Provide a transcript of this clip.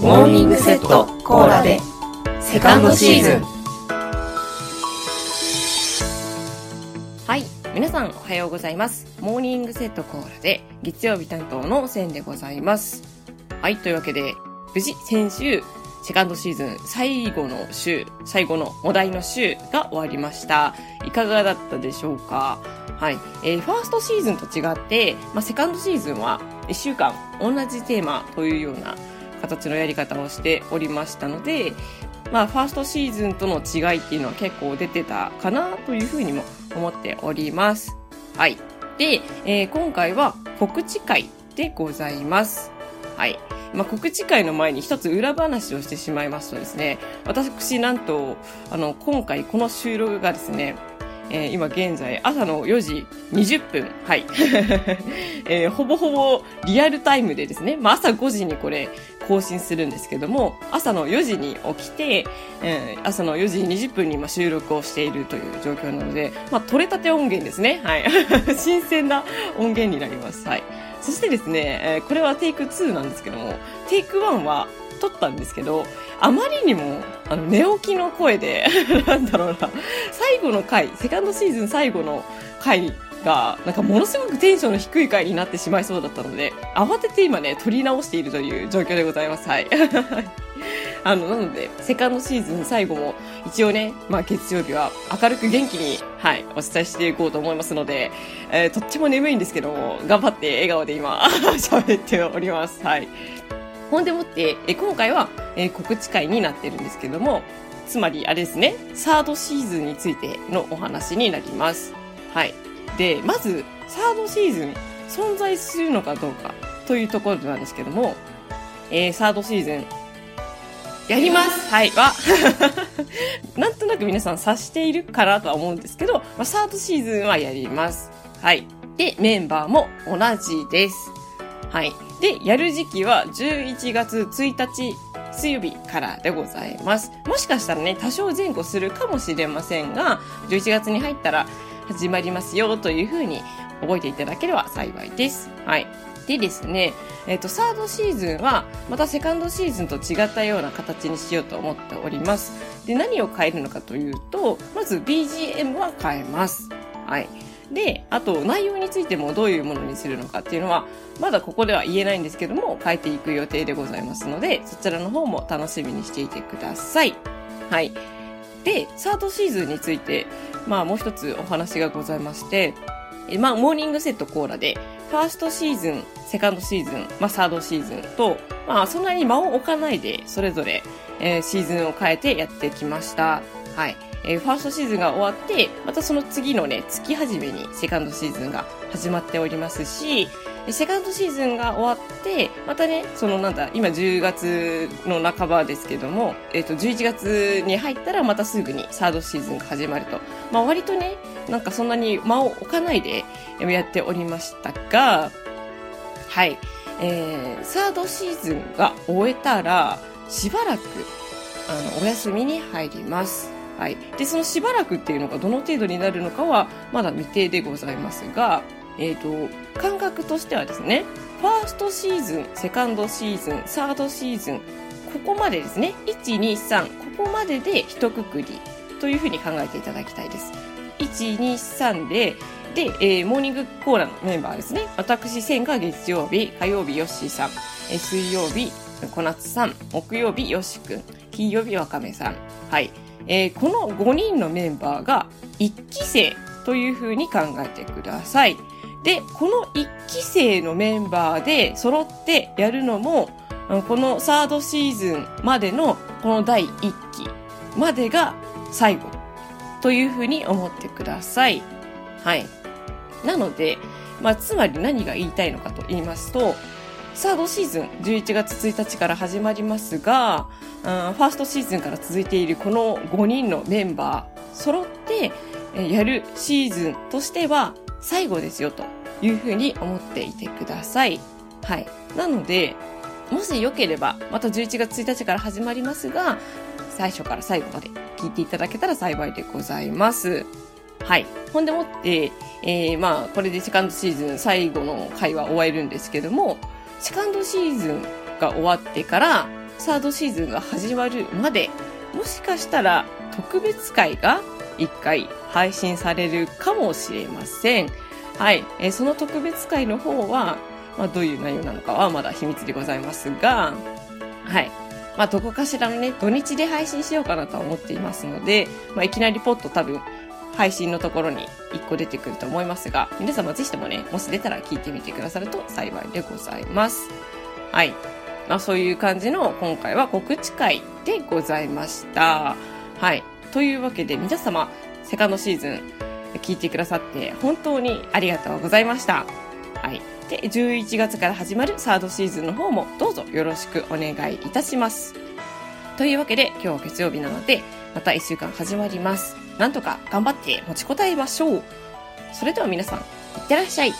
モーニングセットコーラでセカンドシーズンはい皆さんおはようございますモーニングセットコーラで月曜日担当のせんでございますはいというわけで無事先週セカンドシーズン最後の週、最後のお題の週が終わりました。いかがだったでしょうか？はい。えー、ファーストシーズンと違って、まあ、セカンドシーズンは1週間同じテーマというような形のやり方をしておりましたので、まあ、ファーストシーズンとの違いっていうのは結構出てたかなというふうにも思っております。はい。で、えー、今回は告知会でございます。はい。まあ、告知会の前に一つ裏話をしてしまいますとですね、私なんと、あの、今回この収録がですね、えー、今現在朝の4時20分。はい。えー、ほぼほぼリアルタイムでですね、まあ、朝5時にこれ更新するんですけども、朝の4時に起きて、えー、朝の4時20分に今収録をしているという状況なので、まあ、取れたて音源ですね。はい。新鮮な音源になります。はい。そしてですね、えー、これはテイク2なんですけども、テイク1は撮ったんですけど、あまりにも、あの、寝起きの声で なんだろうな、最後の回、セカンドシーズン最後の回が、なんかものすごくテンションの低い回になってしまいそうだったので、慌てて今ね、撮り直しているという状況でございます。はい。あの、なので、セカンドシーズン最後も、一応ね、まあ月曜日は明るく元気に、はい、お伝えしていこうと思いますので、えー、とっても眠いんですけども、頑張って笑顔で今、喋っております。はい。ほんでもって、え今回は、えー、告知会になってるんですけども、つまりあれですね、サードシーズンについてのお話になります。はい。で、まず、サードシーズン存在するのかどうかというところなんですけども、えー、サードシーズンやりますはいは なんとなく皆さん察しているかなとは思うんですけど、まあ、サードシーズンはやります。はい。で、メンバーも同じです。はい。で、やる時期は11月1日水曜日からでございます。もしかしたらね、多少前後するかもしれませんが、11月に入ったら始まりますよというふうに覚えていただければ幸いです。はい。でですね、えっ、ー、と、サードシーズンは、またセカンドシーズンと違ったような形にしようと思っております。で、何を変えるのかというと、まず BGM は変えます。はい。で、あと内容についてもどういうものにするのかっていうのは、まだここでは言えないんですけども、変えていく予定でございますので、そちらの方も楽しみにしていてください。はい。で、サードシーズンについて、まあもう一つお話がございまして、えまあモーニングセットコーラで、ファーストシーズン、セカンドシーズン、まあサードシーズンと、まあそんなに間を置かないで、それぞれ、えー、シーズンを変えてやってきました。はい。えー、ファーストシーズンが終わって、またその次のね、月始めにセカンドシーズンが始まっておりますし、セカンドシーズンが終わって、またね、そのなんだ、今10月の半ばですけども、えっ、ー、と、11月に入ったらまたすぐにサードシーズンが始まると。まあ割とね、なんかそんなに間を置かないでやっておりましたが、はい。えー、サードシーズンが終えたら、しばらく、あの、お休みに入ります。はい。で、そのしばらくっていうのがどの程度になるのかは、まだ未定でございますが、えっ、ー、と、感覚としてはですね、ファーストシーズン、セカンドシーズン、サードシーズン、ここまでですね、1、2、3、ここまでで一括りというふうに考えていただきたいです。1、2、3で、で、えー、モーニングコーラのメンバーですね。私、千が月曜日、火曜日、ヨッシーさん、えー、水曜日、小夏さん、木曜日、ヨシくん、金曜日、わかめさん。はい。えー、この5人のメンバーが1期生というふうに考えてください。で、この1期生のメンバーで揃ってやるのも、このサードシーズンまでのこの第1期までが最後というふうに思ってください。はい。なので、まあ、つまり何が言いたいのかと言いますと、サードシーズン11月1日から始まりますが、ファーストシーズンから続いているこの5人のメンバー揃ってやるシーズンとしては最後ですよというふうに思っていてください。はい。なので、もしよければ、また11月1日から始まりますが、最初から最後まで聞いていただけたら幸いでございます。はい。ほんでもって、えー、まあ、これでセカンドシーズン最後の回は終えるんですけども、セカンドシーズンが終わってから、サードシーズンが始まるまで、もしかしたら特別会が1回配信されるかもしれません。はい。えー、その特別会の方は、まあ、どういう内容なのかはまだ秘密でございますが、はい。まあ、どこかしらのね、土日で配信しようかなとは思っていますので、まあ、いきなりポッと多分、配信のところに1個出てくると思いますが、皆様ぜひともね、もし出たら聞いてみてくださると幸いでございます。はい。まあそういう感じの今回は告知会でございました。はい。というわけで皆様、セカンドシーズン聞いてくださって本当にありがとうございました。はい。で、11月から始まるサードシーズンの方もどうぞよろしくお願いいたします。というわけで今日は月曜日なので、また1週間始まります。なんとか頑張って持ちこたえましょう。それでは皆さん、いってらっしゃい。